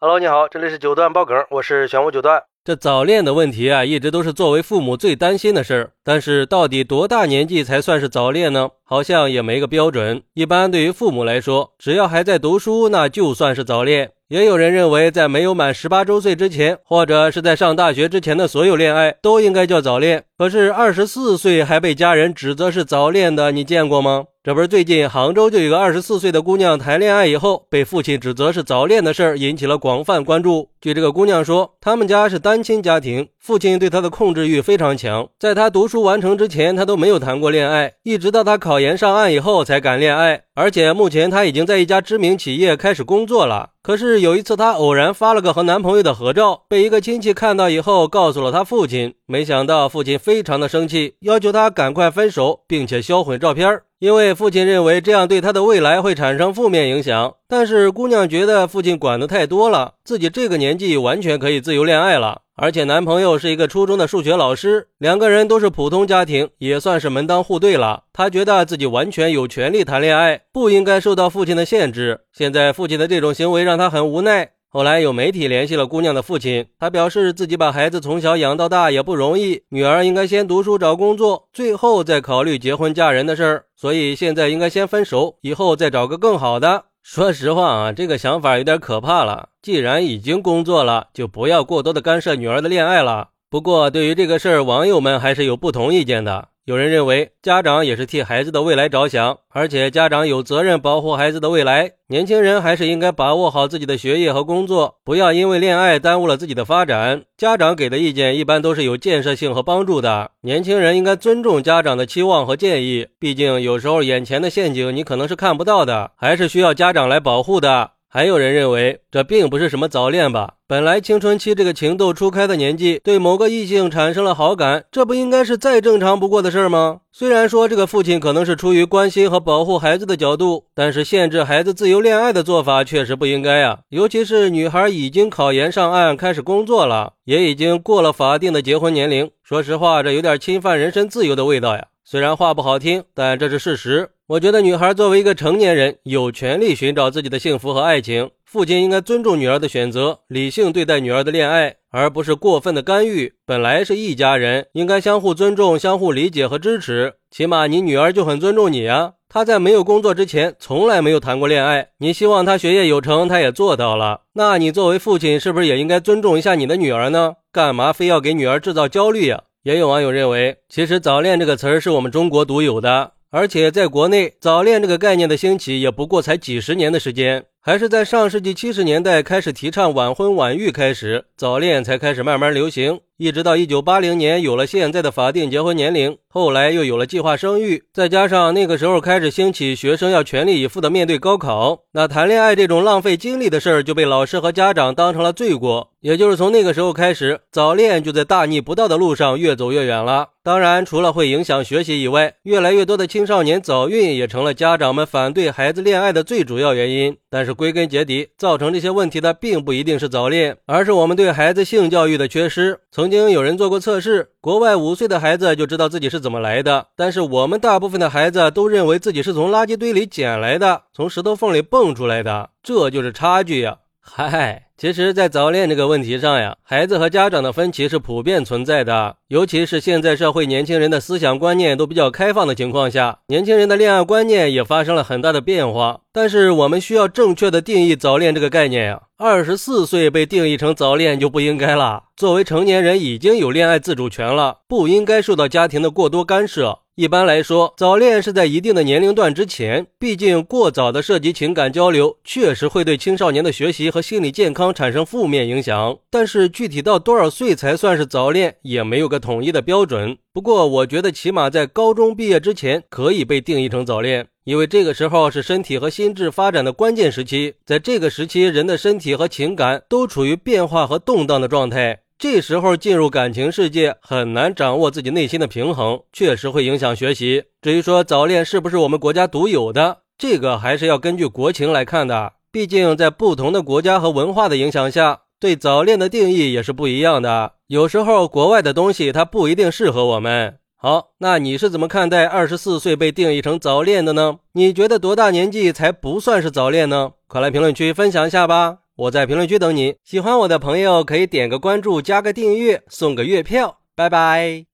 Hello，你好，这里是九段爆梗，我是玄武九段。这早恋的问题啊，一直都是作为父母最担心的事儿。但是到底多大年纪才算是早恋呢？好像也没个标准。一般对于父母来说，只要还在读书，那就算是早恋。也有人认为，在没有满十八周岁之前，或者是在上大学之前的所有恋爱，都应该叫早恋。可是二十四岁还被家人指责是早恋的，你见过吗？这不是最近杭州就有个二十四岁的姑娘谈恋爱以后被父亲指责是早恋的事儿，引起了广泛关注。据这个姑娘说，他们家是单亲家庭，父亲对她的控制欲非常强，在她读书完成之前，她都没有谈过恋爱，一直到她考研上岸以后才敢恋爱。而且目前她已经在一家知名企业开始工作了。可是有一次，她偶然发了个和男朋友的合照，被一个亲戚看到以后，告诉了她父亲。没想到父亲非常的生气，要求她赶快分手，并且销毁照片。因为父亲认为这样对她的未来会产生负面影响，但是姑娘觉得父亲管的太多了，自己这个年纪完全可以自由恋爱了。而且男朋友是一个初中的数学老师，两个人都是普通家庭，也算是门当户对了。她觉得自己完全有权利谈恋爱，不应该受到父亲的限制。现在父亲的这种行为让她很无奈。后来有媒体联系了姑娘的父亲，他表示自己把孩子从小养到大也不容易，女儿应该先读书找工作，最后再考虑结婚嫁人的事儿，所以现在应该先分手，以后再找个更好的。说实话啊，这个想法有点可怕了。既然已经工作了，就不要过多的干涉女儿的恋爱了。不过对于这个事儿，网友们还是有不同意见的。有人认为，家长也是替孩子的未来着想，而且家长有责任保护孩子的未来。年轻人还是应该把握好自己的学业和工作，不要因为恋爱耽误了自己的发展。家长给的意见一般都是有建设性和帮助的，年轻人应该尊重家长的期望和建议。毕竟有时候眼前的陷阱你可能是看不到的，还是需要家长来保护的。还有人认为，这并不是什么早恋吧？本来青春期这个情窦初开的年纪，对某个异性产生了好感，这不应该是再正常不过的事儿吗？虽然说这个父亲可能是出于关心和保护孩子的角度，但是限制孩子自由恋爱的做法确实不应该啊！尤其是女孩已经考研上岸，开始工作了，也已经过了法定的结婚年龄。说实话，这有点侵犯人身自由的味道呀。虽然话不好听，但这是事实。我觉得女孩作为一个成年人，有权利寻找自己的幸福和爱情。父亲应该尊重女儿的选择，理性对待女儿的恋爱，而不是过分的干预。本来是一家人，应该相互尊重、相互理解和支持。起码你女儿就很尊重你啊。她在没有工作之前，从来没有谈过恋爱。你希望她学业有成，她也做到了。那你作为父亲，是不是也应该尊重一下你的女儿呢？干嘛非要给女儿制造焦虑呀？也有网友认为，其实“早恋”这个词儿是我们中国独有的，而且在国内，“早恋”这个概念的兴起也不过才几十年的时间，还是在上世纪七十年代开始提倡晚婚晚育开始，早恋才开始慢慢流行。一直到一九八零年有了现在的法定结婚年龄，后来又有了计划生育，再加上那个时候开始兴起学生要全力以赴的面对高考，那谈恋爱这种浪费精力的事儿就被老师和家长当成了罪过。也就是从那个时候开始，早恋就在大逆不道的路上越走越远了。当然，除了会影响学习以外，越来越多的青少年早孕也成了家长们反对孩子恋爱的最主要原因。但是归根结底，造成这些问题的并不一定是早恋，而是我们对孩子性教育的缺失。从曾经有人做过测试，国外五岁的孩子就知道自己是怎么来的，但是我们大部分的孩子都认为自己是从垃圾堆里捡来的，从石头缝里蹦出来的，这就是差距呀！嗨。其实，在早恋这个问题上呀，孩子和家长的分歧是普遍存在的。尤其是现在社会年轻人的思想观念都比较开放的情况下，年轻人的恋爱观念也发生了很大的变化。但是，我们需要正确的定义早恋这个概念呀。二十四岁被定义成早恋就不应该了。作为成年人，已经有恋爱自主权了，不应该受到家庭的过多干涉。一般来说，早恋是在一定的年龄段之前，毕竟过早的涉及情感交流，确实会对青少年的学习和心理健康产生负面影响。但是具体到多少岁才算是早恋，也没有个统一的标准。不过我觉得，起码在高中毕业之前，可以被定义成早恋，因为这个时候是身体和心智发展的关键时期，在这个时期，人的身体和情感都处于变化和动荡的状态。这时候进入感情世界很难掌握自己内心的平衡，确实会影响学习。至于说早恋是不是我们国家独有的，这个还是要根据国情来看的。毕竟在不同的国家和文化的影响下，对早恋的定义也是不一样的。有时候国外的东西它不一定适合我们。好，那你是怎么看待二十四岁被定义成早恋的呢？你觉得多大年纪才不算是早恋呢？快来评论区分享一下吧。我在评论区等你。喜欢我的朋友可以点个关注，加个订阅，送个月票。拜拜。